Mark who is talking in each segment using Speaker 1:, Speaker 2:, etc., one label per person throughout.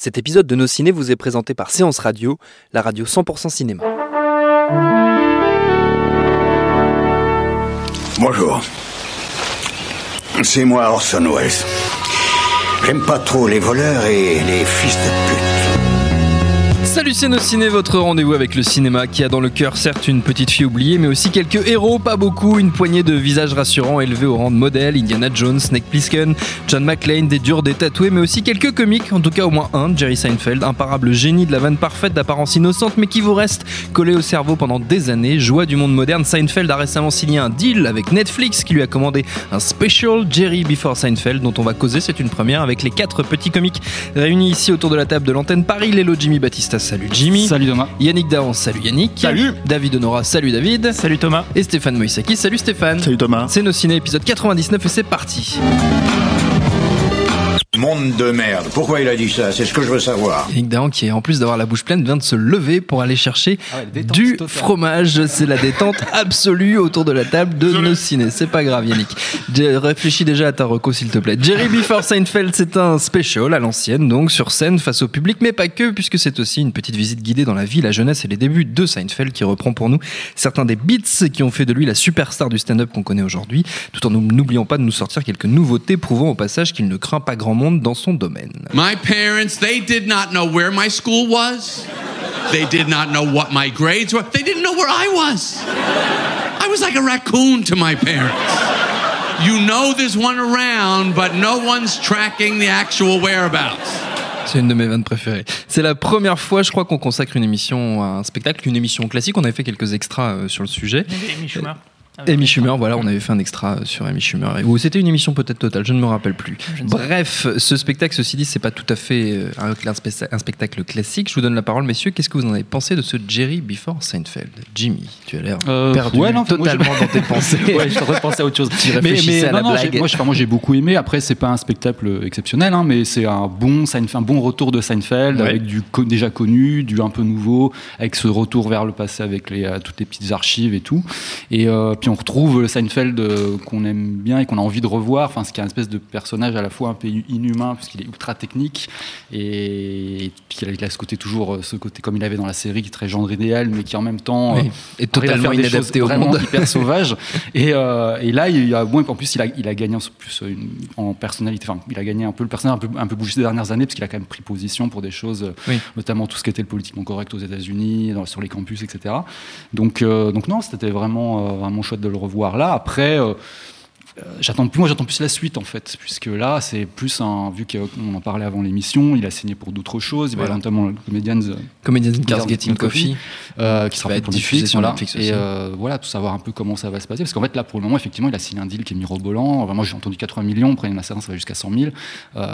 Speaker 1: Cet épisode de Nos Ciné vous est présenté par Séance Radio, la radio 100% cinéma.
Speaker 2: Bonjour. C'est moi Orson Welles. J'aime pas trop les voleurs et les fils de pute.
Speaker 1: Salut ciné, votre rendez-vous avec le cinéma qui a dans le cœur certes une petite fille oubliée mais aussi quelques héros, pas beaucoup, une poignée de visages rassurants élevés au rang de modèle, Indiana Jones, Snake Plissken, John McClane, des durs, des tatoués mais aussi quelques comiques, en tout cas au moins un, Jerry Seinfeld, imparable génie de la vanne parfaite d'apparence innocente mais qui vous reste collé au cerveau pendant des années, joie du monde moderne, Seinfeld a récemment signé un deal avec Netflix qui lui a commandé un special Jerry Before Seinfeld dont on va causer, c'est une première avec les quatre petits comiques réunis ici autour de la table de l'antenne. Paris, Lélo Jimmy Batista Salut Jimmy.
Speaker 3: Salut Thomas.
Speaker 1: Yannick Dahan, salut Yannick.
Speaker 3: Salut.
Speaker 1: David Honora, salut David.
Speaker 3: Salut Thomas.
Speaker 1: Et Stéphane Moïsaki, salut Stéphane.
Speaker 3: Salut Thomas.
Speaker 1: C'est nos ciné épisode 99 et c'est parti.
Speaker 2: Monde de merde. Pourquoi il a dit ça? C'est ce que je veux savoir.
Speaker 1: Yannick Dahan, qui en plus d'avoir la bouche pleine, vient de se lever pour aller chercher
Speaker 3: Ah ouais,
Speaker 1: du
Speaker 3: totale.
Speaker 1: fromage. C'est la détente absolue autour de la table de nos ciné. C'est pas grave, Yannick. J'ai- Réfléchis déjà à ta reco, s'il te plaît. Jerry Before Seinfeld, c'est un special à l'ancienne, donc sur scène face au public, mais pas que, puisque c'est aussi une petite visite guidée dans la vie, la jeunesse et les débuts de Seinfeld qui reprend pour nous certains des beats qui ont fait de lui la superstar du stand-up qu'on connaît aujourd'hui, tout en nous- n'oubliant pas de nous sortir quelques nouveautés prouvant au passage qu'il ne craint pas grand monde dans son domaine.
Speaker 4: My parents, they did not know where my school was. They did not know what my grades were. They didn't know where I was. I was like a raccoon to my parents. You know there's one around, but no one's tracking the actual whereabouts.
Speaker 1: C'est une de mes vannes préférées. C'est la première fois, je crois, qu'on consacre une émission à un spectacle, une émission classique. On avait fait quelques extras euh, sur le sujet.
Speaker 5: Amy Schumer.
Speaker 1: Amy Schumer, voilà, on avait fait un extra sur Amy Schumer. Ou c'était une émission peut-être totale, je ne me rappelle plus. Bref, ce spectacle, ceci dit, c'est pas tout à fait euh, un, un specta- un spectacle classique. Je vous donne la parole, messieurs. Qu'est-ce que vous en avez pensé de ce Jerry Before Seinfeld? Jimmy, tu as l'air
Speaker 3: Euh,
Speaker 1: perdu
Speaker 3: ouais, non, moi,
Speaker 1: totalement
Speaker 3: je-
Speaker 1: dans tes pensées.
Speaker 3: ouais, je de penser à autre chose.
Speaker 1: Tu réfléchissais à la
Speaker 3: non, non,
Speaker 1: blague.
Speaker 3: moi, je- enfin, moi, j'ai beaucoup aimé. Après, c'est pas un spectacle exceptionnel, hein, mais c'est un bon, Seinfeld- un bon retour de Seinfeld
Speaker 1: Ouais.
Speaker 3: avec du co- déjà connu, du un peu nouveau, avec ce retour vers le passé avec les, euh, toutes les petites archives et tout. Et euh, puis on retrouve le Seinfeld euh, qu'on aime bien et qu'on a envie de revoir. Enfin, ce qui est un espèce de personnage à la fois un peu inhumain puisqu'il est ultra technique et puis il a, ce côté toujours, euh, ce côté comme il avait dans la série, qui est très gendre idéal, mais qui en même temps
Speaker 1: Oui.
Speaker 3: euh,
Speaker 1: Et totalement inadapté au
Speaker 3: vraiment
Speaker 1: monde.
Speaker 3: hyper sauvage et, euh, et là il y a bon, en plus il a, il a gagné en plus une- en personnalité enfin il a gagné un peu le personnage un peu, un peu bougé ces dernières années parce qu'il a quand même pris position pour des choses
Speaker 1: Oui.
Speaker 3: notamment tout ce qui était le politiquement correct aux États-Unis sur les campus etc donc euh, donc non c'était vraiment euh, vraiment chouette de le revoir là. Après euh, J'attends plus, moi j'attends plus la suite en fait, puisque là c'est plus un, vu qu'on en parlait avant l'émission, il a signé pour d'autres choses, il va y
Speaker 1: Voilà.
Speaker 3: notamment le Comedians euh,
Speaker 1: Comedians in Cars Getting Coffee.
Speaker 3: euh, qui sera fait pour
Speaker 1: diffusé
Speaker 3: Netflix,
Speaker 1: sur
Speaker 3: voilà.
Speaker 1: Netflix aussi.
Speaker 3: Et euh, voilà, tout savoir un peu comment ça va se passer. Parce qu'en fait, là, pour le moment, effectivement, il a signé un deal qui est mirobolant. Enfin, moi, j'ai entendu 80 millions, après, la séance, ça va jusqu'à 100 000, euh,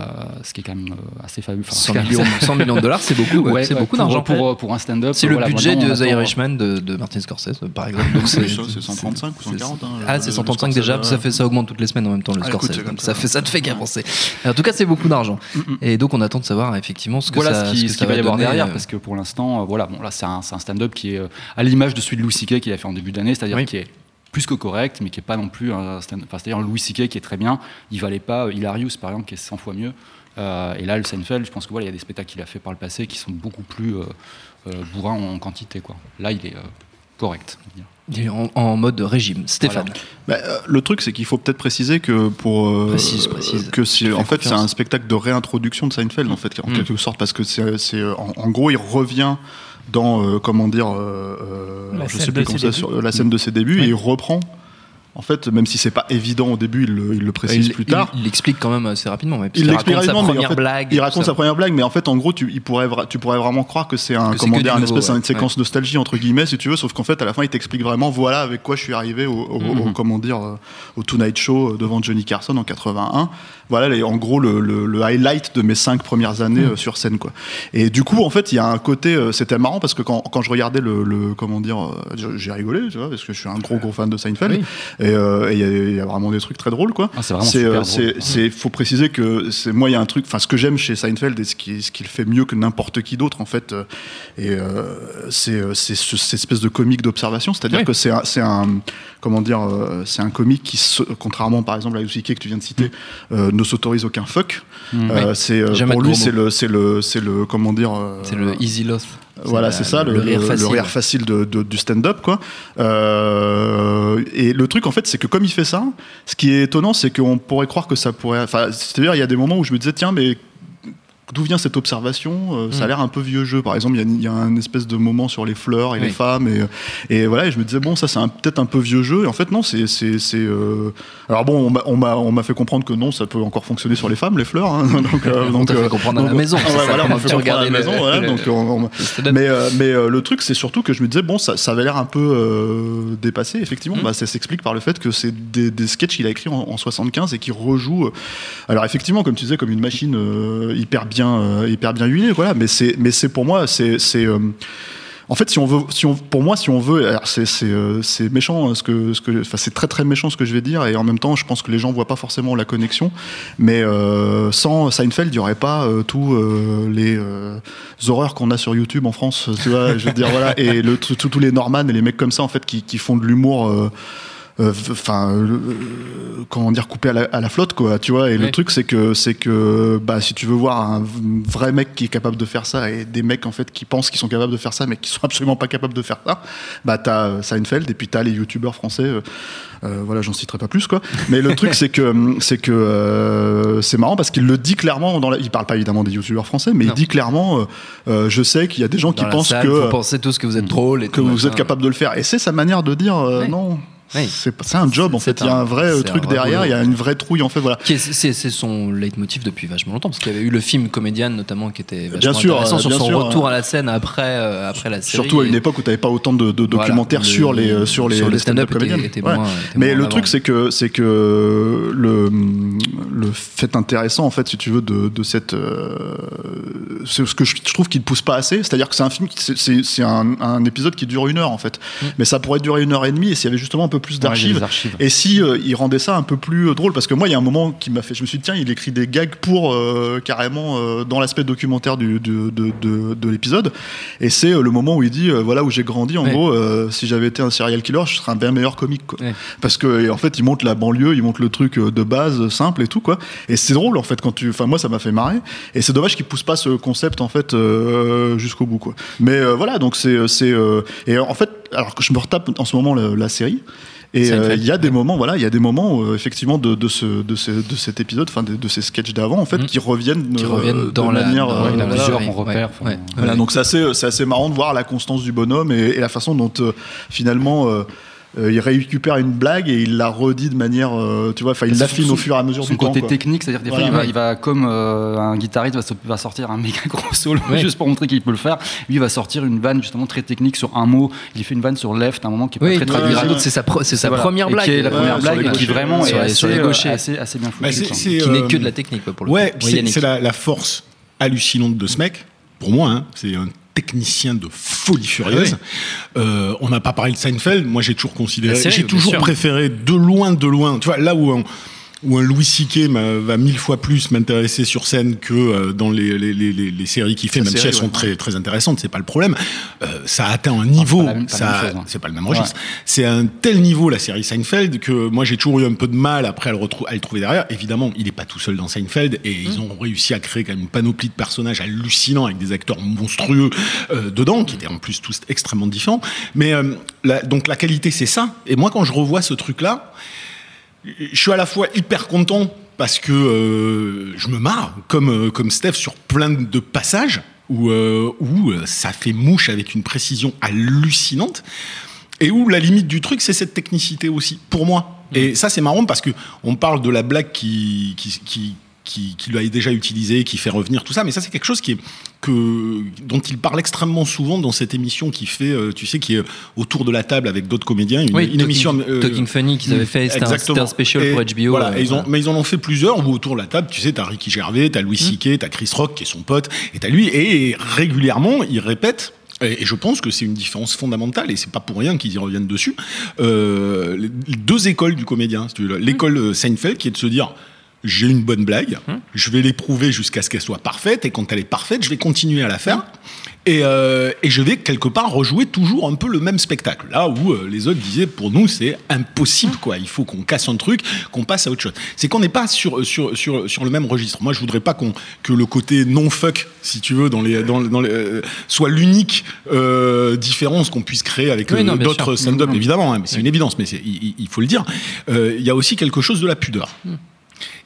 Speaker 3: ce qui est quand même euh, assez fabuleux. Enfin,
Speaker 1: 100
Speaker 3: c'est-
Speaker 1: millions, 100 millions de dollars, c'est beaucoup. ouais.
Speaker 3: Ouais,
Speaker 1: c'est
Speaker 3: ouais,
Speaker 1: beaucoup
Speaker 3: pour-
Speaker 1: d'argent.
Speaker 3: pour, pour un stand-up.
Speaker 1: C'est le
Speaker 3: voilà,
Speaker 1: budget de The Irishman de, de Martin Scorsese, par exemple. Donc
Speaker 6: C'est ça, c'est 135 ou 140. hein,
Speaker 1: Ah, c'est
Speaker 6: le
Speaker 1: 135
Speaker 6: Scorsese,
Speaker 1: déjà, ça fait ça augmente toutes les semaines en même temps le
Speaker 6: Ah, écoute,
Speaker 1: donc ça fait ça te fait qu'avancer. En tout cas, c'est beaucoup d'argent. Et donc on attend de savoir effectivement ce que
Speaker 3: voilà
Speaker 1: ça
Speaker 3: ce qui-
Speaker 1: que
Speaker 3: ce
Speaker 1: ça
Speaker 3: qu'il va y avoir derrière
Speaker 1: euh,
Speaker 3: parce que pour l'instant euh, voilà bon là c'est un, stand-up qui est euh, à l'image de celui de Louis C.K. qu'il a fait en début d'année c'est-à-dire
Speaker 1: Oui.
Speaker 3: qui est plus que correct mais qui est pas non plus un stand enfin c'est-à-dire Louis C.K. qui est très bien il valait pas Hilarious par exemple qui est 100 fois mieux Euh, et là le Seinfeld je pense que voilà il y a des spectacles qu'il a fait par le passé qui sont beaucoup plus euh, euh, bourrins en quantité quoi là il est euh, correct on va dire.
Speaker 1: En, en mode régime. Stéphane.
Speaker 6: Bah, euh, le truc, c'est qu'il faut peut-être préciser que pour euh,
Speaker 1: Précise, précise.
Speaker 6: que c'est en fait c'est un spectacle de réintroduction de Seinfeld en fait en
Speaker 1: Mm.
Speaker 6: quelque sorte parce que c'est c'est, en, en gros il revient dans euh, comment dire euh, euh, je
Speaker 5: scène
Speaker 6: sais
Speaker 5: de
Speaker 6: plus comment
Speaker 5: ses
Speaker 6: ça
Speaker 5: débuts.
Speaker 6: sur euh, la scène de ses débuts et il reprend en fait même si c'est pas évident au début il le, il le précise
Speaker 1: il,
Speaker 6: plus tard
Speaker 1: il- l'explique quand même assez rapidement. ouais,
Speaker 6: il
Speaker 1: raconte sa
Speaker 6: mais en
Speaker 1: première
Speaker 6: fait,
Speaker 1: blague.
Speaker 6: Il raconte sa première blague, mais en fait, en gros, tu, il pourrait, vra- tu pourrais vraiment croire que c'est un,
Speaker 1: Que
Speaker 6: comment dire, une espèce, une
Speaker 1: ouais.
Speaker 6: séquence nostalgie entre guillemets, si tu veux. Sauf qu'en fait, à la fin, il t'explique vraiment, voilà, avec quoi je suis arrivé au, au- au-
Speaker 1: Mhm.
Speaker 6: comment dire, euh, au Tonight Show euh, devant Johnny Carson en 81. Voilà, les- en gros, le, le- le highlight de mes cinq premières années
Speaker 1: Mhm.
Speaker 6: euh, sur scène, quoi. Et du coup, en fait, il y a un côté, euh, c'était marrant parce que quand, quand je regardais le, le- comment dire, euh, j'ai- rigolé, tu vois, parce que je suis un gros gros fan de Seinfeld.
Speaker 1: Oui.
Speaker 6: Et euh, il y, a- il y a vraiment des trucs très drôles, quoi.
Speaker 3: Ah, c'est vraiment
Speaker 6: C'est, c'est- faut préciser que c'est moi il y a un truc, enfin ce que j'aime chez Seinfeld et ce qui ce qu'il fait mieux que n'importe qui d'autre en fait, et euh, c'est c'est ce- cette espèce de comique d'observation, c'est-à-dire
Speaker 1: Oui.
Speaker 6: que c'est un, c'est un comment dire, c'est un comique qui se- contrairement par exemple à C.K. que tu viens de citer, euh, ne s'autorise aucun fuck. Euh, c'est euh,
Speaker 1: Jamais
Speaker 6: pour lui c'est le c'est le c'est le comment dire. euh,
Speaker 1: C'est le easy loss.
Speaker 6: voilà, c'est ça, le,
Speaker 1: le rire
Speaker 6: le- le
Speaker 1: facile.
Speaker 6: rire facile de, de- du stand-up, quoi. Euh, et le truc, en fait, c'est que comme il fait ça, ce qui est étonnant, c'est qu'on pourrait croire que ça pourrait. Enfin, c'est-à-dire, il y a des moments où je me disais, tiens, mais d'où vient cette observation Euh, Ça a
Speaker 1: Mm.
Speaker 6: l'air un peu vieux jeu. Par exemple, il y a- il y, a un espèce de moment sur les fleurs et
Speaker 1: Oui.
Speaker 6: les femmes, et, et voilà, et je me disais, bon, ça, c'est peut-être un peu vieux jeu. Et en fait, non, c'est. euh, Alors, bon, on m'a- fait comprendre que non, ça peut encore fonctionner sur les femmes, les fleurs. hein. donc, euh,
Speaker 1: On
Speaker 6: donc,
Speaker 1: t'a fait comprendre à la
Speaker 6: donc-
Speaker 1: maison,
Speaker 6: Ah ouais, voilà, on
Speaker 1: quand
Speaker 6: m'a fait
Speaker 1: tu
Speaker 6: comprendre à la maison,
Speaker 1: le-
Speaker 6: voilà,
Speaker 1: le-
Speaker 6: donc on- on-
Speaker 1: le stand-up.
Speaker 6: mais, euh, mais le truc, c'est surtout que je me disais, bon, ça, ça avait l'air un peu dépassé. Effectivement,
Speaker 1: Mm.
Speaker 6: bah, ça s'explique par le fait que c'est des, des sketchs qu'il a écrits en, en 75 et qu'il rejoue. Alors, effectivement, comme tu disais, comme une machine hyper, bien, euh, hyper bien huilée, voilà. Mais c'est mais c'est pour moi, c'est. c'est, euh, en fait, si on veut, si on, pour moi, si on veut, c'est c'est euh, méchant hein, ce que ce que, enfin c'est très très méchant ce que je vais dire et en même temps, je pense que les gens voient pas forcément la connexion. Mais sans Seinfeld, il y aurait pas tous les horreurs qu'on a sur YouTube en France, tu vois. Je veux dire voilà et le tous les Norman et les mecs comme ça en fait qui, qui font de l'humour. Euh, enfin euh, euh, comment dire coupé à la, à la flotte quoi tu vois et le truc c'est que c'est que bah si tu veux voir un vrai mec qui est capable de faire ça et des mecs en fait qui pensent qu'ils sont capables de faire ça mais qui sont absolument pas capables de faire ça bah t'as Seinfeld et puis t'as les youtubeurs français euh, euh, voilà j'en citerai pas plus quoi mais le truc c'est que c'est que euh, c'est marrant parce qu'il le dit clairement dans la... il parle pas évidemment des youtubeurs français mais
Speaker 1: Non.
Speaker 6: il dit clairement je sais qu'il y a des gens
Speaker 1: Dans
Speaker 6: qui pensent
Speaker 1: salle,
Speaker 6: que
Speaker 1: vous pensez tous que vous êtes drôle et
Speaker 6: que vous êtes capable de le faire. Et c'est sa manière de dire euh, non.
Speaker 1: Oui.
Speaker 6: C'est un job en fait. Il y a
Speaker 1: un-
Speaker 6: vrai euh,
Speaker 1: un
Speaker 6: truc
Speaker 1: vrai
Speaker 6: derrière.
Speaker 1: boulot.
Speaker 6: Il y a une vraie trouille en fait. Voilà.
Speaker 1: C'est son leitmotiv depuis vachement longtemps, parce qu'il y avait eu le film Comédienne notamment qui était vachement
Speaker 6: Bien sûr,
Speaker 1: intéressant
Speaker 6: euh,
Speaker 1: sur son
Speaker 6: sûr,
Speaker 1: retour
Speaker 6: euh,
Speaker 1: à la scène après, euh, après la série.
Speaker 6: Surtout à une époque où tu n'avais pas autant de, documentaires sur les euh, sur les,
Speaker 1: sur
Speaker 6: les
Speaker 1: stand-up était-
Speaker 6: comédiens.
Speaker 1: était
Speaker 6: Ouais.
Speaker 1: moins- était
Speaker 6: Mais le truc c'est que c'est que le le fait intéressant en fait si tu veux de, de cette euh, c'est ce que je, trouve qu'il ne pousse pas assez. C'est-à-dire que c'est un film c'est un, un épisode qui dure une heure en fait.
Speaker 1: Mm.
Speaker 6: Mais ça pourrait durer une heure et demie et s'il y avait justement un peu plus d'archives. Et si euh, il rendait ça un peu plus euh, drôle, parce que moi, il y a un moment qui m'a fait, je me suis dit tiens, il écrit des gags pour euh, carrément euh, dans l'aspect documentaire du, du- de, de- de l'épisode. Et c'est le moment où il dit voilà où j'ai grandi. En
Speaker 1: Ouais.
Speaker 6: gros, euh, si j'avais été un serial killer, je serais un bien meilleur comique. Quoi.
Speaker 1: Ouais.
Speaker 6: Parce que en fait, il montre la banlieue, il montre le truc de base simple et tout quoi. Et c'est drôle en fait quand tu, enfin moi, ça m'a fait marrer. Et c'est dommage qu'il pousse pas ce concept en fait euh, jusqu'au bout quoi. Mais euh, voilà, donc c'est c'est euh, et en fait, alors que je me retape en ce moment la, la série. Et euh, il y a des moments, voilà, il y a des moments euh, effectivement de, de, ce, de, ce, de cet épisode, enfin de, de ces sketchs d'avant, en fait,
Speaker 1: Mhm.
Speaker 6: qui reviennent,
Speaker 1: qui
Speaker 6: euh,
Speaker 1: reviennent dans
Speaker 6: de
Speaker 1: la.
Speaker 6: manière.
Speaker 1: dans-
Speaker 6: euh,
Speaker 3: a
Speaker 1: voilà,
Speaker 3: plusieurs qu'on repère,
Speaker 1: ouais,
Speaker 3: enfin,
Speaker 1: ouais.
Speaker 6: voilà,
Speaker 1: Ouais.
Speaker 6: donc c'est assez, c'est assez marrant de voir la constance du bonhomme et, et la façon dont euh, finalement euh, il récupère une blague et il la redit de manière, euh, tu vois, enfin il
Speaker 3: C'est
Speaker 6: l'affine au fur et à mesure
Speaker 3: Son
Speaker 6: du temps.
Speaker 3: côté technique, c'est-à-dire des
Speaker 6: Voilà.
Speaker 3: fois il va, il va comme euh, un guitariste va, sortir un méga gros solo
Speaker 1: Ouais.
Speaker 3: juste pour montrer qu'il peut le faire. Lui il va sortir une vanne justement très technique sur un mot. Il fait une vanne sur left, un moment qui est pas
Speaker 1: Oui,
Speaker 3: très
Speaker 1: ouais,
Speaker 3: traduisible.
Speaker 1: ouais, c'est sa, pro- c'est sa
Speaker 3: Voilà.
Speaker 1: première
Speaker 3: Et
Speaker 1: blague.
Speaker 3: qui est la
Speaker 6: Ouais,
Speaker 3: première blague et qui vraiment
Speaker 1: Sur
Speaker 3: est
Speaker 1: les-
Speaker 3: assez,
Speaker 1: sur les gauchers.
Speaker 3: assez, assez bien foutu.
Speaker 5: Bah,
Speaker 1: qui n'est que de la technique, pour le
Speaker 5: Ouais, c'est la force hallucinante de ce mec. Pour moi, hein, c'est un technicien de folie furieuse. Euh, on n'a pas parlé de Seinfeld. Moi, j'ai toujours considéré, j'ai toujours préféré de loin, de loin. Tu vois, là où un, où un Louis C.K. m'a- va mille fois plus m'intéresser sur scène que euh, dans les, les, les, les- les séries qu'il fait, même si elles sont
Speaker 6: ouais.
Speaker 5: très, très intéressantes, c'est pas le problème. Euh, ça a atteint un niveau,
Speaker 3: pas chose, hein.
Speaker 5: c'est pas le même registre. C'est un tel niveau la série Seinfeld que moi j'ai toujours eu un peu de mal après à le, à le trouver derrière. Évidemment, il est pas tout seul dans Seinfeld et ils ont réussi à créer quand même une panoplie de personnages hallucinants avec des acteurs monstrueux euh, dedans qui étaient en plus tous extrêmement différents. Mais euh, la- donc la qualité c'est ça. Et moi quand je revois ce truc là, je suis à la fois hyper content parce que euh, je me marre comme euh, comme Steph sur plein de passages où euh, où ça fait mouche avec une précision hallucinante et où la limite du truc c'est cette technicité aussi pour moi. Et ça c'est marrant parce que on parle de la blague qui qui qui qui, qui l'a déjà utilisé, qui fait revenir tout ça, mais ça c'est quelque chose qui est, que, dont il parle extrêmement souvent dans cette émission qui fait, euh, tu sais, qui est autour de la table avec d'autres comédiens, une,
Speaker 1: Oui,
Speaker 5: une
Speaker 1: Talking,
Speaker 5: émission euh,
Speaker 1: Talking Funny qu'ils avaient fait, c'était un, un special
Speaker 5: et
Speaker 1: pour HBO.
Speaker 5: Voilà,
Speaker 1: euh,
Speaker 5: et ils ont,
Speaker 1: voilà.
Speaker 5: mais ils en ont fait plusieurs où autour de la table, tu sais, t'as Ricky Gervais, t'as Louis
Speaker 1: Mm.
Speaker 5: C.K., t'as Chris Rock qui est son pote, et t'as lui, et régulièrement, ils répètent Et, je pense que c'est une différence fondamentale, et c'est pas pour rien qu'ils y reviennent dessus. Euh, les deux écoles du comédien, l'école Seinfeld qui est de se dire j'ai une bonne blague, je vais l'éprouver jusqu'à ce qu'elle soit parfaite, et quand elle est parfaite, je vais continuer à la faire. Et, euh, et je vais quelque part rejouer toujours un peu le même spectacle. Là où euh, les autres disaient, pour nous, c'est impossible, quoi. Il faut qu'on casse un truc, qu'on passe à autre chose. C'est qu'on n'est pas sur, sur, sur, sur le même registre. Moi, je voudrais pas qu'on, que le côté non-fuck, si tu veux, dans les, dans, dans les, euh, soit l'unique euh, différence qu'on puisse créer avec
Speaker 1: Oui,
Speaker 5: euh, d'autres stand-up, évidemment. hein, mais c'est une évidence, mais il, faut le dire. Euh, Il y a aussi quelque chose de la pudeur.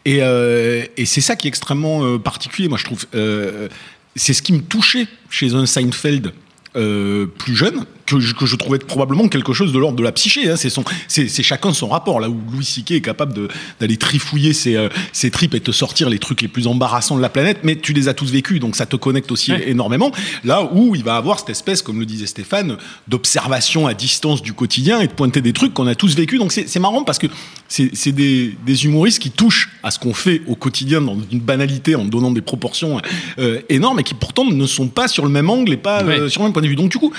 Speaker 5: Et, euh, et c'est ça qui est extrêmement euh, particulier, moi je trouve. Euh, c'est ce qui me touchait chez un Seinfeld plus jeune, que je, que je trouvais probablement quelque chose de l'ordre de la psyché. hein. C'est son- c'est c'est chacun son rapport. Là où Louis C.K. est capable de- d'aller trifouiller ses, euh, ses tripes et te sortir les trucs les plus embarrassants de la planète, mais tu les as tous vécus, donc ça te connecte aussi énormément. Là où il va avoir cette espèce, comme le disait Stéphane, d'observation à distance du quotidien et de pointer des trucs qu'on a tous vécus. Donc c'est c'est marrant parce que c'est c'est des, des humoristes qui touchent à ce qu'on fait au quotidien dans une banalité en donnant des proportions euh, énormes et qui pourtant ne sont pas sur le même angle et pas euh, sur le même point de vue. Donc du coup,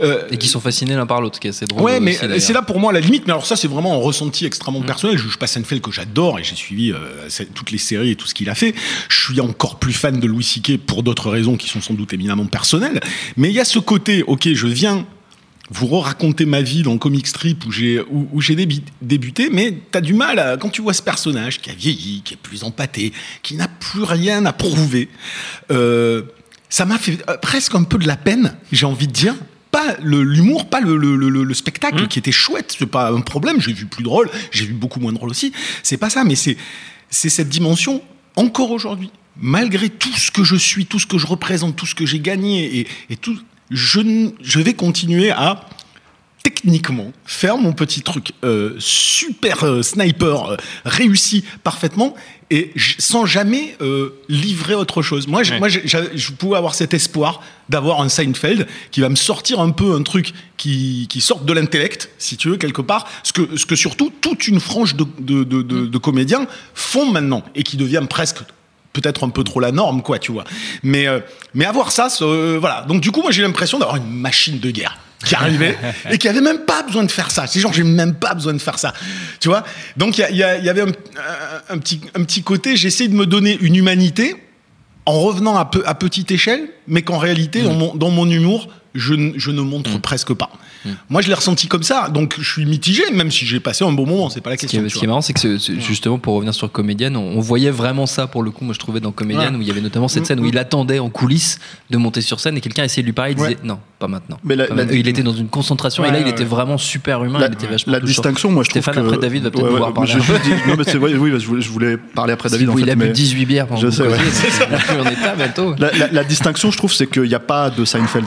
Speaker 5: euh,
Speaker 1: Et qui sont fascinés l'un par l'autre, ce qui est assez drôle.
Speaker 5: Ouais, mais c'est là pour moi la limite. Mais alors ça, c'est vraiment un ressenti extrêmement personnel. Je juge pas Seinfeld que j'adore et j'ai suivi euh, c'est- toutes les séries et tout ce qu'il a fait. Je suis encore plus fan de Louis C.K. pour d'autres raisons qui sont sans doute éminemment personnelles. Mais il y a ce côté, ok, je viens vous raconter ma vie dans le comic strip où j'ai où, où j'ai débuté, mais t'as du mal à, quand tu vois ce personnage qui a vieilli, qui est plus empâté, qui n'a plus rien à prouver. Euh, ça m'a fait presque un peu de la peine, j'ai envie de dire. Pas l'humour, pas le, le- le- le spectacle qui était chouette, c'est pas un problème. J'ai vu plus drôle, j'ai vu beaucoup moins drôle aussi. C'est pas ça, mais c'est c'est cette dimension encore aujourd'hui, malgré tout ce que je suis, tout ce que je représente, tout ce que j'ai gagné et, et tout, je vais continuer à techniquement faire mon petit truc euh, super euh, sniper euh, réussi parfaitement et sans jamais euh, livrer autre chose. Moi, j'ai- j'avais- je pouvais avoir cet espoir d'avoir un Seinfeld qui va me sortir un peu un truc qui, qui sorte de l'intellect, si tu veux, quelque part, ce que, ce que surtout toute une frange de, de, de, de- de comédiens font maintenant et qui devient presque peut-être un peu trop la norme, quoi, tu vois. Mais, euh, mais avoir ça, ce- euh, voilà. Donc du coup, moi j'ai l'impression d'avoir une machine de guerre qui arrivait et qui avait même pas besoin de faire ça. C'est genre, j'ai même pas besoin de faire ça, tu vois? Donc il y, avait un, petit, un petit côté, j'essaie de me donner une humanité en revenant à, peu- à petite échelle, mais qu'en réalité, dans, mon, dans mon humour, je, je ne montre presque pas. Moi, je l'ai ressenti comme ça, donc je suis mitigé, même si j'ai passé un bon moment, c'est pas la
Speaker 1: Ce qui
Speaker 5: question.
Speaker 1: ce qui est marrant, c'est que ce- ce- justement, pour revenir sur Comédienne, on, on voyait vraiment ça pour le coup. Moi, je trouvais dans Comédienne
Speaker 6: Ouais.
Speaker 1: où il y avait notamment cette scène où il attendait en coulisses de monter sur scène et quelqu'un essayait de lui parler. Il disait
Speaker 6: Ouais.
Speaker 1: non, pas maintenant.
Speaker 6: Mais la-
Speaker 1: il était dans une concentration et
Speaker 5: Ouais,
Speaker 1: là, il était vraiment super humain.
Speaker 6: La,
Speaker 1: il était vachement
Speaker 6: la
Speaker 1: touchant.
Speaker 6: distinction, moi, je
Speaker 1: Stéphane,
Speaker 6: trouve que...
Speaker 1: après David va peut-être
Speaker 6: Ouais,
Speaker 1: pouvoir parler.
Speaker 6: je- je dis- non, mais c'est oui, je voulais- je voulais parler après David, en
Speaker 1: il
Speaker 6: fait.
Speaker 1: a bu
Speaker 6: mais-
Speaker 1: 18 bières pendant
Speaker 6: Je
Speaker 1: que
Speaker 6: sais,
Speaker 1: c'est- on est pas bientôt.
Speaker 6: La, la- la distinction, je trouve, c'est qu'il n'y a pas de Seinfeld.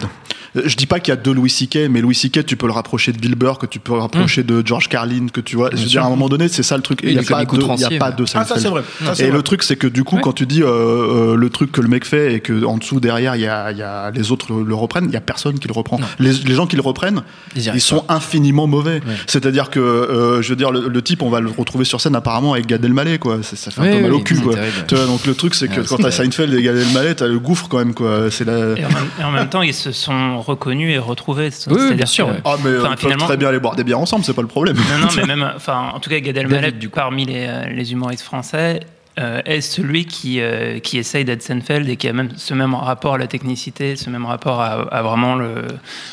Speaker 6: Euh, Je dis pas qu'il y a deux Louis C.K., mais Louis C.K., tu peux le rapprocher de Bill Burr, que tu peux le rapprocher de George Carlin, que tu vois. je veux dire, à un moment donné, c'est ça le truc. Il n'y a, pas de- il y a
Speaker 1: outranciers,
Speaker 6: pas
Speaker 1: ouais.
Speaker 6: de
Speaker 5: Ah, ça
Speaker 6: Seinfeld.
Speaker 5: c'est vrai. Ça, c'est
Speaker 6: Et
Speaker 5: vrai.
Speaker 6: le truc, c'est que du coup,
Speaker 1: Ouais.
Speaker 6: quand tu dis euh, euh, le truc que le mec fait et que en dessous, derrière, il y a, il y a les autres le, le reprennent, il y a personne qui le reprend. Les, les gens qui le reprennent,
Speaker 1: Ils
Speaker 6: ils, sont infiniment mauvais. C'est-à-dire que, euh, je veux dire, le, le type, on va le retrouver sur scène apparemment avec Gad Elmaleh, quoi. Ça, ça fait un
Speaker 1: Oui,
Speaker 6: peu mal
Speaker 1: oui,
Speaker 6: au cul,
Speaker 1: c'est
Speaker 6: quoi. Tu vois, donc le truc, c'est que
Speaker 1: Ouais,
Speaker 6: quand t'as Seinfeld et Gad Elmaleh, t'as le gouffre quand même, quoi. C'est la.
Speaker 7: Et en, même, et en même temps, ils se sont reconnus et retrouvés.
Speaker 1: Oui, bien sûr,
Speaker 7: que-
Speaker 1: ouais.
Speaker 6: Ah, mais ils peuvent
Speaker 7: finalement-
Speaker 6: très bien aller boire des bières ensemble, c'est pas le problème.
Speaker 7: Non, non, mais même, enfin, en tout cas, Gad Elmaleh,
Speaker 1: David, du coup.
Speaker 7: parmi les, euh, les humoristes français, euh, est celui qui, euh, qui essaye d'être Seinfeld et qui a même ce même rapport à la technicité, ce même rapport à, à vraiment le,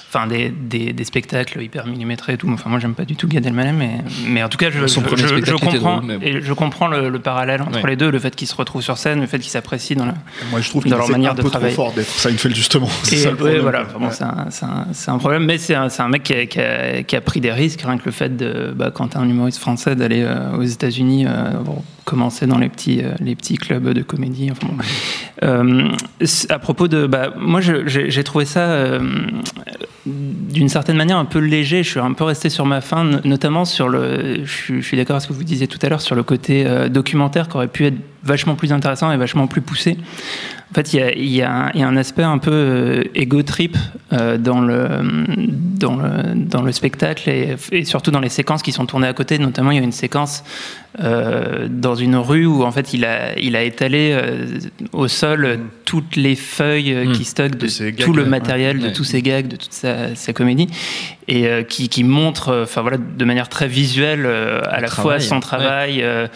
Speaker 7: enfin, des, des, des spectacles hyper millimétrés et tout. Enfin, moi, j'aime pas du tout Gad Elmaleh, mais, mais en tout cas, je,
Speaker 1: Son
Speaker 7: je, comprends,
Speaker 1: drôle, mais bon.
Speaker 7: et je comprends le, le parallèle entre
Speaker 1: Ouais.
Speaker 7: les deux, le fait qu'il se retrouve sur scène, le fait qu'il s'apprécie dans la,
Speaker 6: Moi, je trouve
Speaker 7: Dans leur
Speaker 6: c'est
Speaker 7: manière
Speaker 6: un
Speaker 7: de
Speaker 6: peu
Speaker 7: travailler.
Speaker 6: trop fort d'être Seinfeld, justement. C'est ça le
Speaker 7: ouais,
Speaker 6: problème.
Speaker 7: voilà,
Speaker 6: Ouais.
Speaker 7: c'est un, c'est un- c'est un problème, mais c'est un, c'est un mec qui a, qui a- qui a pris des risques, rien que le fait de, bah, quand t'es un humoriste français, d'aller euh, aux États-Unis, euh, bon, commencer dans les petits, euh, les petits clubs de comédie. Enfin. Euh, à propos de, bah, moi, j'ai trouvé ça euh, d'une certaine manière un peu léger. Je suis un peu resté sur ma fin, notamment sur le. Je suis, d'accord avec ce que vous disiez tout à l'heure sur le côté euh, documentaire qui aurait pu être vachement plus intéressant et vachement plus poussé. En fait, il y a, il y a un, il y a un aspect un peu euh, ego trip euh, dans, le, dans, le, dans le spectacle et, et surtout dans les séquences qui sont tournées à côté. Notamment, il y a une séquence euh, dans une rue où en fait il a, il a étalé au sol euh, toutes les feuilles euh,
Speaker 1: Mm.
Speaker 7: qui stockent de,
Speaker 6: De ses
Speaker 7: tout
Speaker 6: gags,
Speaker 7: le
Speaker 6: ouais.
Speaker 7: matériel, de tous ses gags, de toute sa, sa comédie, et euh, qui, qui montre, euh, enfin voilà, de manière très visuelle euh, à
Speaker 1: Le
Speaker 7: la
Speaker 1: travail,
Speaker 7: fois son travail euh,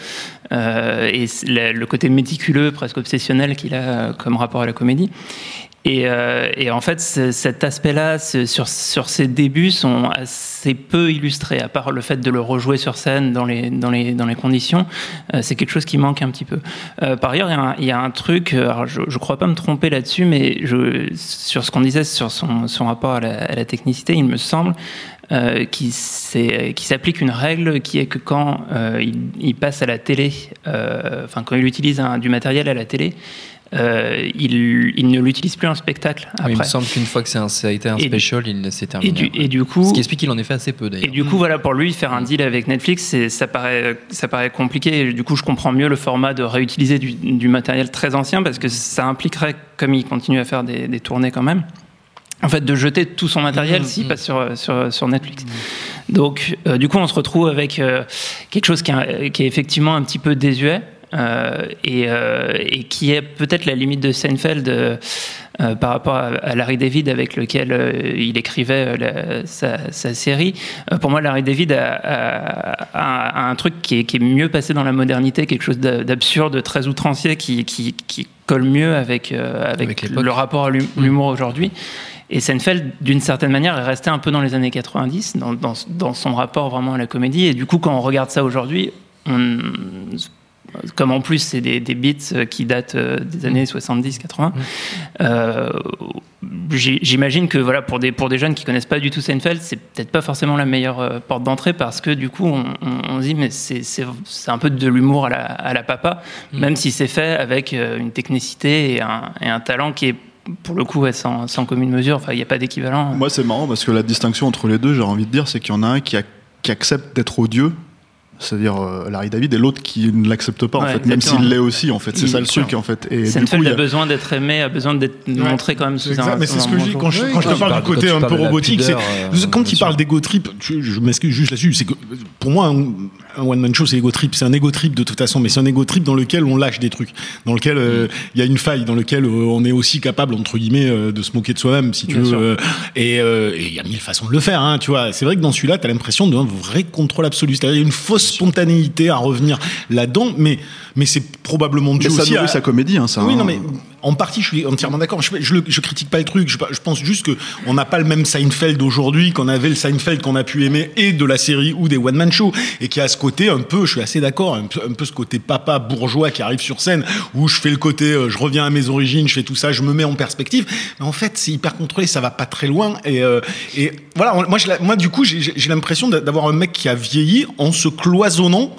Speaker 7: et la- le côté méticuleux, presque obsessionnel qu'il a comme rapport à la comédie. Et, euh, et en fait, ce- cet aspect-là, sur, ses débuts, sont assez peu illustrés, à part le fait de le rejouer sur scène dans les, dans les, dans les conditions. Euh, c'est quelque chose qui manque un petit peu. Euh, par ailleurs, il y a un, truc, je ne crois pas me tromper là-dessus, mais je, sur ce qu'on disait sur son, rapport à la, technicité, il me semble euh, qu'il s'applique une règle qui est que quand il, passe à la télé, enfin quand il utilise du matériel à la télé, euh, il, il ne l'utilise plus en spectacle
Speaker 1: Oui, il me semble qu'une fois que un- ça a été un
Speaker 7: Et-
Speaker 1: special, il s'est
Speaker 7: et,
Speaker 1: terminé.
Speaker 7: du, et du coup,
Speaker 1: Ce qui explique qu'il en ait fait assez peu
Speaker 7: et
Speaker 1: d'ailleurs.
Speaker 7: du coup, voilà, pour lui, faire un deal avec Netflix, ça paraît, ça paraît compliqué. Et du coup, je comprends mieux le format de réutiliser du, du matériel très ancien parce que ça impliquerait, comme il continue à faire des, des tournées quand même, en fait, de jeter tout son matériel
Speaker 1: Mmh,
Speaker 7: s'il
Speaker 1: mmh.
Speaker 7: passe sur, sur, sur Netflix. Donc, euh, du coup, on se retrouve avec euh, quelque chose qui est, qui est effectivement un petit peu désuet. Euh, et, euh, et qui est peut-être la limite de Seinfeld euh, par rapport à, à Larry David avec lequel il écrivait la- sa, sa série. Pour moi, Larry David a, a- a- a un truc qui est, qui est mieux passé dans la modernité, quelque chose d'a- d'absurde, très outrancier, qui, qui, qui colle mieux avec, avec,
Speaker 1: Avec l'époque.
Speaker 7: le rapport à l'hum- l'humour aujourd'hui. Et Seinfeld, d'une certaine manière, est resté un peu dans les années 90, dans, dans, dans son rapport vraiment à la comédie. Et du coup, quand on regarde ça aujourd'hui, on- comme en plus c'est des, des beats euh, qui datent euh, des années 70-80, euh, j'imagine que voilà, pour, des, pour des jeunes qui connaissent pas du tout Seinfeld, c'est peut-être pas forcément la meilleure euh, porte d'entrée parce que du coup, on, on- dit, mais c'est c'est- c'est un peu de l'humour à la, à la papa, même si c'est fait avec une technicité et un, et un talent qui est pour le coup est sans, sans commune mesure. Enfin, il n'y a pas d'équivalent.
Speaker 6: Moi, c'est marrant parce que la distinction entre les deux, j'ai envie de dire, c'est qu'il y en a un qui, a- qui accepte d'être odieux, c'est-à-dire euh, Larry David, et l'autre qui ne l'accepte pas, en
Speaker 7: Ouais,
Speaker 6: fait, même
Speaker 7: exactement.
Speaker 6: s'il l'est aussi, en fait. C'est ça le truc, en fait. Et du coup,
Speaker 7: Seinfeld a
Speaker 6: a-
Speaker 7: besoin d'être aimé, a besoin d'être montré quand même sous
Speaker 5: C'est
Speaker 7: un.
Speaker 5: exact, mais c'est ce que je dis quand je, quand te parle du côté un peu robotique. c'est
Speaker 1: euh,
Speaker 5: quand il parle d'ego trip, je, je m'excuse juste là-dessus, c'est que pour moi un, un one man show c'est ego trip, c'est un ego trip de toute façon, mais c'est un ego trip dans lequel on lâche des trucs, dans lequel euh, il y a une faille, dans lequel euh, on est aussi capable entre guillemets euh, de se moquer de soi-même si tu veux. et il y a mille façons de le faire, hein, tu vois. C'est vrai que dans celui-là, t'as l'impression d'un vrai contrôle absolu, c'est-à-dire il y a une fausse spontanéité à revenir là-dedans, mais mais c'est probablement dû
Speaker 6: mais ça
Speaker 5: aussi
Speaker 6: nourrit
Speaker 5: à,
Speaker 6: sa comédie, hein, ça.
Speaker 5: oui,
Speaker 6: hein.
Speaker 5: non, mais en partie, je suis entièrement d'accord. Je, critique pas le truc. Je, pense juste que on n'a pas le même Seinfeld aujourd'hui qu'on avait le Seinfeld qu'on a pu aimer et de la série ou des one man show et qui a ce côté un peu. Je suis assez d'accord. Un peu, ce côté papa bourgeois qui arrive sur scène où je fais le côté. euh, je reviens à mes origines. Je fais tout ça. Je me mets en perspective. Mais en fait, c'est hyper contrôlé. Ça va pas très loin. Et, euh, et voilà. Moi, moi, du coup, j'ai l'impression d'a- d'avoir un mec qui a vieilli en se cloisonnant.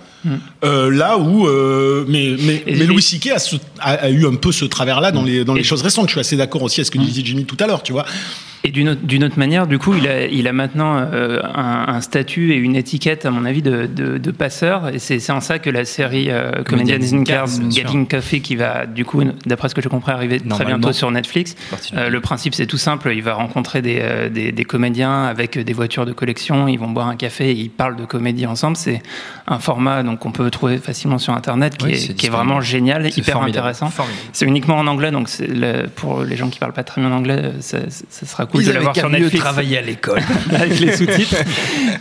Speaker 5: Euh, là où euh, mais mais, mais Louis C.K. a, a, a eu un peu ce travers-là dans les dans les
Speaker 7: Et-
Speaker 5: choses récentes. Je suis assez d'accord aussi à ce que disait Jimmy tout à l'heure, tu vois.
Speaker 7: Et d'une autre, manière, du coup, il a, il a maintenant euh, un, un statut et une étiquette, à mon avis, de, de, de passeur. Et c'est en ça que la série euh, Comedians in Cars. Getting Coffee, qui va, du coup, d'après ce que je comprends, arriver très bientôt sur Netflix. Euh, le principe, c'est tout simple. Il va rencontrer des, euh, des, des comédiens avec des voitures de collection. Ils vont boire un café et ils parlent de comédie ensemble. C'est un format donc qu'on peut trouver facilement sur Internet qui,
Speaker 1: Oui,
Speaker 7: est, qui vraiment génial, hyper
Speaker 1: formidable.
Speaker 7: intéressant. C'est uniquement en anglais, donc le- pour les gens qui parlent pas très bien anglais, ça, ça- ça sera cool
Speaker 1: Ils
Speaker 7: de l'avoir sur
Speaker 1: mieux
Speaker 7: Netflix
Speaker 1: travailler à l'école.
Speaker 7: avec les sous-titres.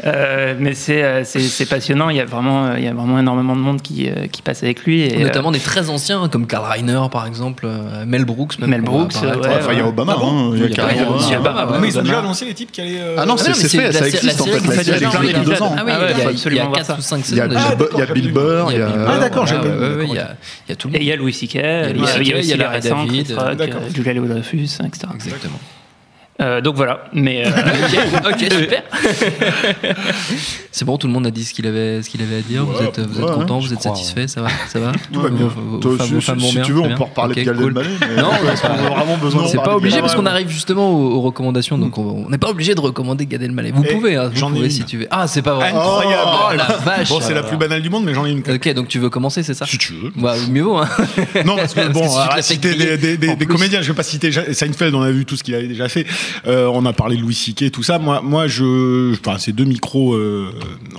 Speaker 7: Euh, mais c'est euh, c'est c'est passionnant. Il y a vraiment euh, il y a vraiment énormément de monde qui euh, qui passe avec lui et
Speaker 1: Notamment des très anciens, comme Karl Reiner par exemple, euh, Mel Brooks. même,
Speaker 7: Mel Brooks, ouais,
Speaker 6: Enfin, il y a Obama,
Speaker 5: Ah bon
Speaker 6: hein, il y a
Speaker 1: Il y a
Speaker 6: carrément
Speaker 1: aussi
Speaker 6: Obama.
Speaker 1: Obama,
Speaker 5: mais ils ont déjà annoncé les types qui allaient. euh,
Speaker 6: Ah non,
Speaker 1: Ah
Speaker 6: c'est fait,
Speaker 1: la
Speaker 6: ça existe
Speaker 1: la
Speaker 6: en fait. La série
Speaker 1: déjà
Speaker 6: existe
Speaker 1: plein
Speaker 6: ans.
Speaker 1: Ah oui,
Speaker 7: Ah
Speaker 1: il y a- il y a
Speaker 7: absolument voir
Speaker 1: 4
Speaker 7: ça.
Speaker 1: ou 5
Speaker 6: Il y a
Speaker 1: saisons
Speaker 6: il y a Bill Burr, il y a.
Speaker 5: Ah, d'accord,
Speaker 1: ouais, il y a- il y a tout le
Speaker 7: Et
Speaker 1: monde.
Speaker 7: il y a Louis C.K. Il y a, il y a aussi
Speaker 1: il y a Larry
Speaker 7: récents,
Speaker 1: David, euh,
Speaker 7: Rock, euh, Julia Louis-Dreyfus, etc.
Speaker 1: Exactement.
Speaker 7: Euh, donc voilà, mais euh,
Speaker 1: Ok, super. c'est bon, tout le monde a dit ce qu'il avait, ce qu'il avait à dire. vous êtes, vous êtes
Speaker 6: ouais,
Speaker 1: content,
Speaker 3: je
Speaker 1: vous êtes
Speaker 3: crois,
Speaker 1: satisfait, ça va, ça va.
Speaker 6: Tout va bien.
Speaker 1: Vos- vos
Speaker 6: Toi,
Speaker 1: femmes-
Speaker 6: si- si-
Speaker 1: vont
Speaker 6: si
Speaker 1: bien,
Speaker 6: tu veux, on peut reparler
Speaker 1: Ok,
Speaker 6: de Gad
Speaker 1: cool.
Speaker 6: Elmaleh, mais-
Speaker 1: Non,
Speaker 6: qu'on a vraiment besoin de
Speaker 1: C'est pas obligé parce qu'on arrive justement aux, aux recommandations, donc on n'est pas obligé de recommander Gad Elmaleh. Vous
Speaker 5: Et
Speaker 1: pouvez, hein, vous
Speaker 5: j'en ai
Speaker 1: pouvez si tu veux. Ah, c'est pas vrai.
Speaker 5: Incroyable.
Speaker 1: Oh, la vache.
Speaker 5: Bon, c'est la plus banale du monde, mais j'en ai une.
Speaker 1: Ok, donc tu veux commencer, c'est ça
Speaker 5: Si tu veux.
Speaker 1: Bah, mieux vaut. Hein.
Speaker 5: Non, parce que
Speaker 1: Parce
Speaker 5: bon, citer des, comédiens. Je vais pas citer Seinfeld, on a vu tout ce qu'il avait déjà fait. Euh, on a parlé de Louis C.K. tout ça. Moi, moi, je, enfin, c'est deux micros euh,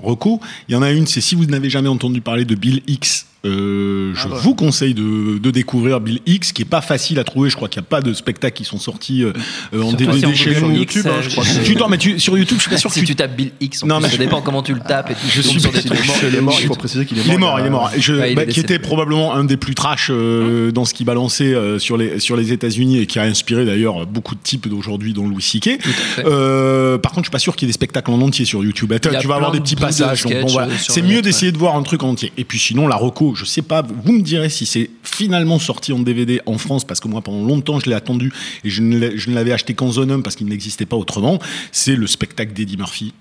Speaker 5: recos. Il y en a une, c'est si vous n'avez jamais entendu parler de Bill X. euh, je vous conseille de, de découvrir Bill X, qui est pas facile à trouver. Je crois qu'il n'y a pas de spectacles qui sont sortis euh, euh, en
Speaker 7: si
Speaker 5: DVD
Speaker 7: on
Speaker 5: chez nous.
Speaker 7: X,
Speaker 5: YouTube, hein, je crois. Tu t'en- mais tu- sur YouTube, je suis pas sûr que
Speaker 1: si
Speaker 5: tu
Speaker 1: tu tapes Bill X, en
Speaker 5: Non,
Speaker 1: plus,
Speaker 5: mais
Speaker 1: ça
Speaker 5: je-
Speaker 1: dépend comment tu le tapes et tu
Speaker 5: Je suis
Speaker 1: sur des trucs.
Speaker 6: Il est mort, il faut préciser qu'il est
Speaker 5: Il est
Speaker 6: mort.
Speaker 5: mort, il est mort. Je-
Speaker 1: Ouais, il
Speaker 5: bah,
Speaker 1: est
Speaker 5: qui était probablement un des plus trash euh, dans ce qu'il balançait euh, sur les sur les États-Unis et qui a inspiré d'ailleurs beaucoup de types d'aujourd'hui, dont Louis C.K. Euh, par contre, je suis pas sûr qu'il y ait des spectacles en entier sur YouTube. Tu vas avoir des petits passages.
Speaker 1: sur
Speaker 5: C'est mieux d'essayer de voir un truc en entier. Et puis sinon, la reco, je sais pas. Vous me direz si c'est finalement sorti en DVD en France parce que moi pendant longtemps je l'ai attendu et je ne l'avais acheté qu'en Zonum parce qu'il n'existait pas autrement. C'est le spectacle d'Eddie Murphy.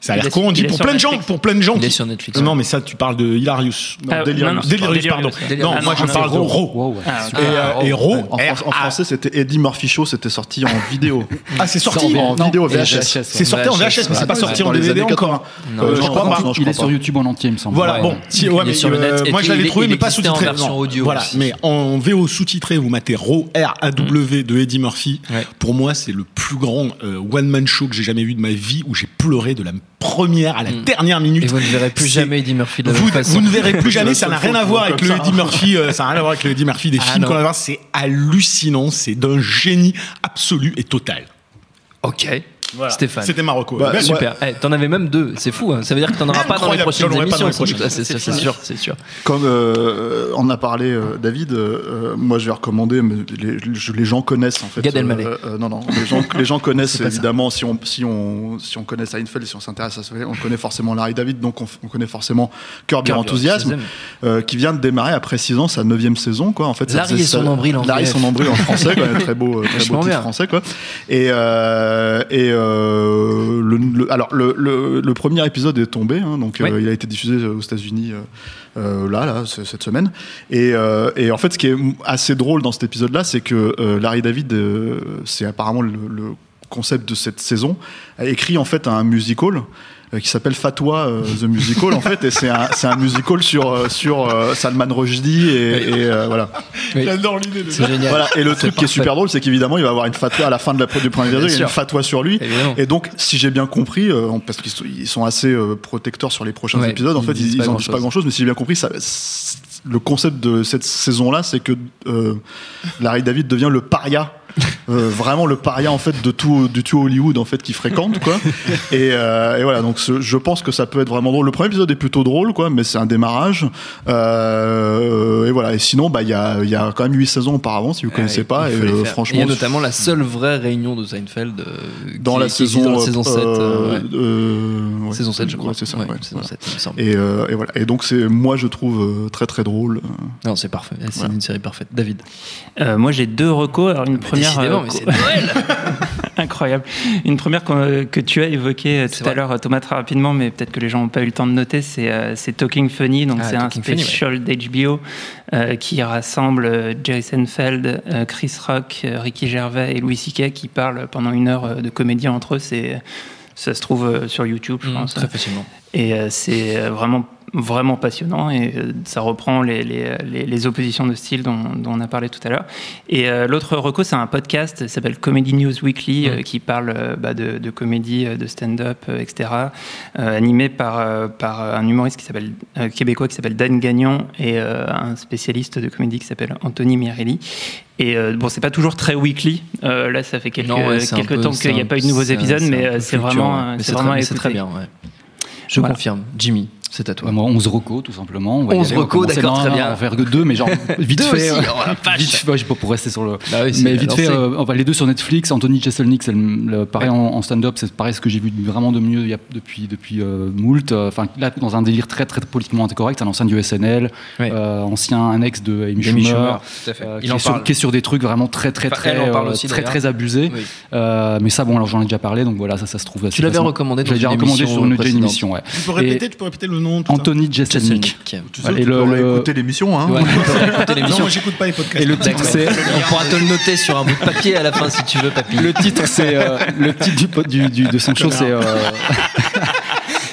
Speaker 5: Ça a l'air con, on dit pour plein de gens, pour plein de gens.
Speaker 1: Il est
Speaker 5: qui-
Speaker 1: sur Netflix.
Speaker 5: Non, mais ça, tu parles de Hilarious.
Speaker 6: Non,
Speaker 7: Ah,
Speaker 6: Delirious.
Speaker 7: non, non,
Speaker 5: Delirious,
Speaker 7: Delirious,
Speaker 5: pardon.
Speaker 1: Delirious.
Speaker 5: Non,
Speaker 1: Ah,
Speaker 5: moi
Speaker 1: non,
Speaker 5: je parle de.
Speaker 3: Wow, ouais.
Speaker 7: Ah,
Speaker 5: Et, euh, et Raw,
Speaker 6: En, Fran- en français, c'était Eddie Murphy Show, c'était sorti en vidéo.
Speaker 5: Ah, c'est sorti
Speaker 6: en vidéo VHS.
Speaker 5: C'est sorti en VHS, mais c'est pas sorti en DVD encore.
Speaker 6: 80.
Speaker 1: Non,
Speaker 6: Euh,
Speaker 5: je crois pas.
Speaker 3: il est sur. YouTube en entier, il me semble.
Speaker 5: Voilà, bon, si, ouais,
Speaker 1: Il est
Speaker 5: mais,
Speaker 1: sur le net. Et
Speaker 5: moi je
Speaker 1: il-
Speaker 5: trouvé, mais pas
Speaker 1: existait en
Speaker 5: sous-titré.
Speaker 1: version audio
Speaker 5: Voilà,
Speaker 1: aussi.
Speaker 5: mais en VO sous-titré, vous matez Raw R-A-W de Eddie Murphy.
Speaker 1: Ouais.
Speaker 5: Pour moi, c'est le plus grand euh, one-man show que j'ai jamais vu de ma vie où j'ai pleuré de la première à la dernière minute.
Speaker 1: Et vous ne verrez plus jamais Eddie Murphy de la
Speaker 5: Vous,
Speaker 1: façon.
Speaker 5: vous ne verrez plus jamais, ça n'a rien à voir avec le. Eddie Murphy, euh, ça n'a rien à voir avec le Eddie Murphy des
Speaker 1: Ah,
Speaker 5: films qu'on a voir, c'est hallucinant, c'est d'un génie absolu et total.
Speaker 1: Ok.
Speaker 5: Voilà.
Speaker 1: Stéphane.
Speaker 5: C'était Marocco.
Speaker 6: Bah,
Speaker 5: Ben,
Speaker 1: Super. Eh, T'en avais même deux. C'est fou. hein. Ça veut dire que t'en auras pas dans les prochaines émissions. C'est sûr, c'est sûr.
Speaker 6: Comme euh, on a parlé, euh, David, euh, moi je vais recommander, mais les, gens connaissent en fait.
Speaker 1: Gad Elmaleh.
Speaker 6: euh, euh, non, non, les gens, les gens connaissent
Speaker 1: ça.
Speaker 6: évidemment, si on, si, on, si on connaît Seinfeld, si on s'intéresse à ça, on connaît forcément Larry David, donc on, on connaît forcément Curb Your Enthusiasm, euh, qui vient de démarrer après 6 ans sa 9 saison. Quoi. En fait,
Speaker 1: Larry et son nombril en
Speaker 6: Larry et
Speaker 1: VF.
Speaker 6: son nombril en français, quoi, très beau, très
Speaker 1: Vachement
Speaker 6: beau titre français. Quoi. Et, et le, le- alors, le, premier épisode est tombé, hein, donc
Speaker 1: Oui.
Speaker 6: euh, il a été diffusé aux États-Unis euh, euh, là, cette semaine. Et, euh, et en fait, ce qui est assez drôle dans cet épisode-là, c'est que euh, Larry David, euh, c'est apparemment le, concept de cette saison, a écrit en fait un musical euh, qui s'appelle Fatwa euh, the Musical en fait et c'est un, c'est un musical sur euh, sur euh, Salman Rushdie et, et, euh, voilà
Speaker 1: Oui.
Speaker 5: J'adore l'idée de
Speaker 1: C'est génial.
Speaker 6: voilà et le truc qui est super drôle c'est qu'évidemment il va avoir une fatwa à la fin de la, du premier épisode il y a une fatwa sur lui
Speaker 1: Évidemment.
Speaker 6: et donc si j'ai bien compris euh, parce qu'ils sont, ils sont assez euh, protecteurs sur les prochains
Speaker 1: Ouais,
Speaker 6: épisodes en
Speaker 1: ils
Speaker 6: fait ils,
Speaker 1: pas
Speaker 6: ils en disent pas
Speaker 1: grand-chose.
Speaker 6: grand chose mais si j'ai bien compris ça le concept de cette saison là c'est que euh, Larry David devient le paria euh, vraiment le paria en fait de tout du tout Hollywood en fait qui fréquente quoi et, euh, et voilà donc ce- je pense que ça peut être vraiment drôle le premier épisode est plutôt drôle quoi mais c'est un démarrage Euh, et voilà et sinon bah il y a, il y a quand même huit saisons auparavant si vous connaissez
Speaker 1: Ouais,
Speaker 6: pas
Speaker 1: il
Speaker 6: et euh, franchement
Speaker 1: Il y a notamment la seule vraie réunion de Seinfeld euh,
Speaker 6: dans
Speaker 1: qui-
Speaker 6: la
Speaker 1: qui
Speaker 6: saison
Speaker 1: dans la saison 7.
Speaker 6: euh,
Speaker 1: euh, ouais.
Speaker 6: euh, ouais.
Speaker 1: Saison 7, je crois.
Speaker 6: Ouais, c'est ça
Speaker 1: Ouais,
Speaker 6: ouais,
Speaker 1: saison
Speaker 6: voilà.
Speaker 1: 7, il me semble.
Speaker 6: et, euh, et voilà et donc c'est moi je trouve euh, très très drôle
Speaker 1: Non, c'est parfait. C'est
Speaker 6: Voilà.
Speaker 1: une série parfaite. David.
Speaker 7: Euh, moi, j'ai deux recos. Alors, une première. Euh,
Speaker 1: mais c'est Noël.
Speaker 7: Incroyable. Une première qu'on- que tu as évoquée euh, tout
Speaker 1: vrai.
Speaker 7: à l'heure, Thomas, très rapidement, mais peut-être que les gens n'ont pas eu le temps de noter, c'est euh, Talking Funny. Donc,
Speaker 1: Ah,
Speaker 7: c'est un
Speaker 1: Funny, ouais.
Speaker 7: special d'HBO euh, qui rassemble euh, Jerry Seinfeld, euh, Chris Rock, euh, Ricky Gervais et Louis C.K. qui parlent pendant une heure euh, de comédie entre eux. C'est- Ça se trouve euh, sur YouTube, je
Speaker 1: Mmh,
Speaker 7: pense.
Speaker 1: Très facilement.
Speaker 7: Et euh, c'est euh, vraiment vraiment passionnant et euh, ça reprend les, les, les- les oppositions de style dont, dont on a parlé tout à l'heure. Et euh, l'autre reco, c'est un podcast qui s'appelle Comedy News Weekly euh, qui parle bah, de, de comédie, de stand-up, etc. euh, animé par, par un humoriste qui s'appelle québécois qui s'appelle Dan Gagnon et un spécialiste de comédie qui s'appelle Anthony Mirelli. Et euh, bon, c'est pas toujours très weekly. Euh, là, ça fait quelques,
Speaker 1: Non, ouais, c'est un
Speaker 7: quelques
Speaker 1: peu-
Speaker 7: temps qu'il n'y a pas eu de nouveaux épisodes, mais c'est vraiment, c'est vraiment
Speaker 1: très bien. ouais. Je
Speaker 7: Voilà.
Speaker 1: confirme. Jimmy. C'est à toi.
Speaker 3: Moi, 11 recos, tout simplement. On va y
Speaker 1: 11
Speaker 3: aller, on va
Speaker 1: recos, d'accord, très bien.
Speaker 3: On va faire que deux, mais genre vite
Speaker 1: Deux
Speaker 3: fait.
Speaker 1: aussi,
Speaker 3: euh,
Speaker 1: oh
Speaker 3: vite fait, ouais, pour rester sur le.
Speaker 1: Bah oui,
Speaker 3: mais vite fait, euh, enfin, les deux sur Netflix. Anthony Jeselnik, c'est le, le- pareil en, en stand-up, c'est pareil ce que j'ai vu vraiment de mieux il y a, depuis depuis euh, moult. euh, Enfin là, dans un délire très très politiquement incorrect, un ancien du SNL,
Speaker 1: Ouais.
Speaker 3: euh, ancien un ex de Amy Schumer.
Speaker 1: Schumer, tout à fait.
Speaker 3: euh,
Speaker 1: Il
Speaker 3: qui,
Speaker 1: en
Speaker 3: est sur,
Speaker 1: parle.
Speaker 3: qui est sur des trucs vraiment très très
Speaker 1: Enfin,
Speaker 3: très euh,
Speaker 1: aussi,
Speaker 3: très très abusés.
Speaker 1: Oui.
Speaker 3: Mais ça bon alors j'en ai déjà parlé donc voilà ça ça se trouve assez
Speaker 1: Tu l'avais recommandé dans
Speaker 3: Je l'avais recommandé sur une, émission ouais.
Speaker 5: Tu peux répéter le nom. tout
Speaker 3: Anthony Jeselnik. Et le- le-
Speaker 6: écouter l'émission, hein.
Speaker 1: Ouais, l'émission.
Speaker 5: j'écoute pas les podcasts.
Speaker 3: Et le titre c'est
Speaker 1: On pourra te le noter sur un bout de papier à la fin si tu veux, papy.
Speaker 3: Le titre, c'est euh, le titre du, du, du- de son show, c'est euh,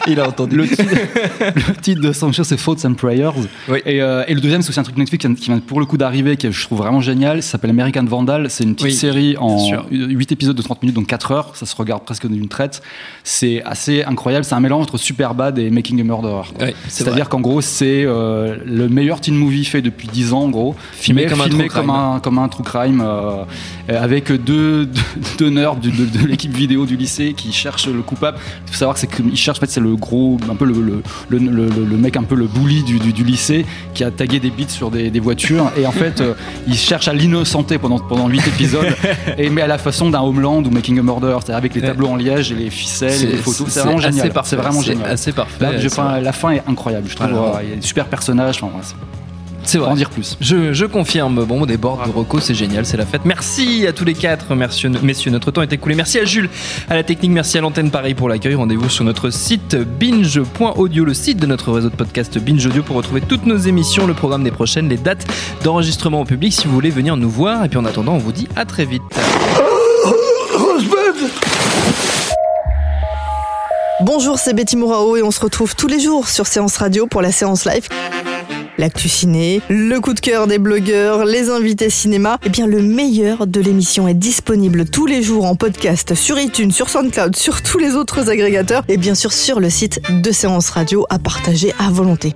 Speaker 1: Il a entendu.
Speaker 3: le, titre, le titre de son show, c'est Thoughts and Prayers.
Speaker 1: Oui.
Speaker 3: Et, euh, et le deuxième, c'est aussi un truc Netflix qui vient, qui vient pour le coup d'arriver, que je trouve vraiment génial. Ça s'appelle American Vandal. C'est une petite
Speaker 1: Oui,
Speaker 3: série en
Speaker 1: sûr.
Speaker 3: 8 épisodes de 30 minutes, donc 4 heures. Ça se regarde presque d'une traite. C'est assez incroyable. C'est un mélange entre Superbad et Making a Murderer. C'est-à-dire qu'en gros, c'est euh, le meilleur teen movie fait depuis 10 ans, en gros.
Speaker 1: Filmé comme un
Speaker 3: filmé
Speaker 1: true
Speaker 3: comme
Speaker 1: crime.
Speaker 3: un, comme un true crime, euh, avec deux, deux, deux nerds de, de l'équipe vidéo du lycée qui cherchent le coupable. Il faut savoir que c'est cherchent, en fait, c'est le gros, un peu le, le, le, le- le- le mec un peu le bully du, du, du lycée qui a tagué des bits sur des, des voitures. Et en fait, euh, il cherche à l'innocenter pendant, pendant 8 épisodes, et, mais à la façon d'un Homeland ou Making a Murder, c'est-à-dire avec les tableaux en liège et les ficelles et les photos. C'est vraiment génial. C'est vraiment génial.
Speaker 1: assez parfait.
Speaker 3: Là, je-
Speaker 1: c'est
Speaker 3: enfin,
Speaker 1: vrai.
Speaker 3: la fin est incroyable, je trouve. Il y a des super personnages. Enfin, c'est-
Speaker 1: vrai.
Speaker 3: en dire plus.
Speaker 1: Je, je confirme. Bon, des bords de Rocco, c'est génial, c'est la fête. Merci à tous les quatre, merci, messieurs. Notre temps est écoulé. Merci à Jules, à la technique, merci à l'antenne, pareil pour l'accueil. Rendez-vous sur notre site binge.audio, le site de notre réseau de podcast Binge Audio pour retrouver toutes nos émissions, le programme des prochaines, les dates d'enregistrement au public si vous voulez venir nous voir. Et puis en attendant, on vous dit à très vite.
Speaker 8: Bonjour, c'est Betty Mourao et on se retrouve tous les jours sur Séance Radio pour la séance live. L'actu ciné, le coup de cœur des blogueurs, les invités cinéma, eh bien le meilleur de l'émission est disponible tous les jours en podcast sur iTunes, sur SoundCloud, sur tous les autres agrégateurs et bien sûr sur le site de Séance Radio à partager à volonté.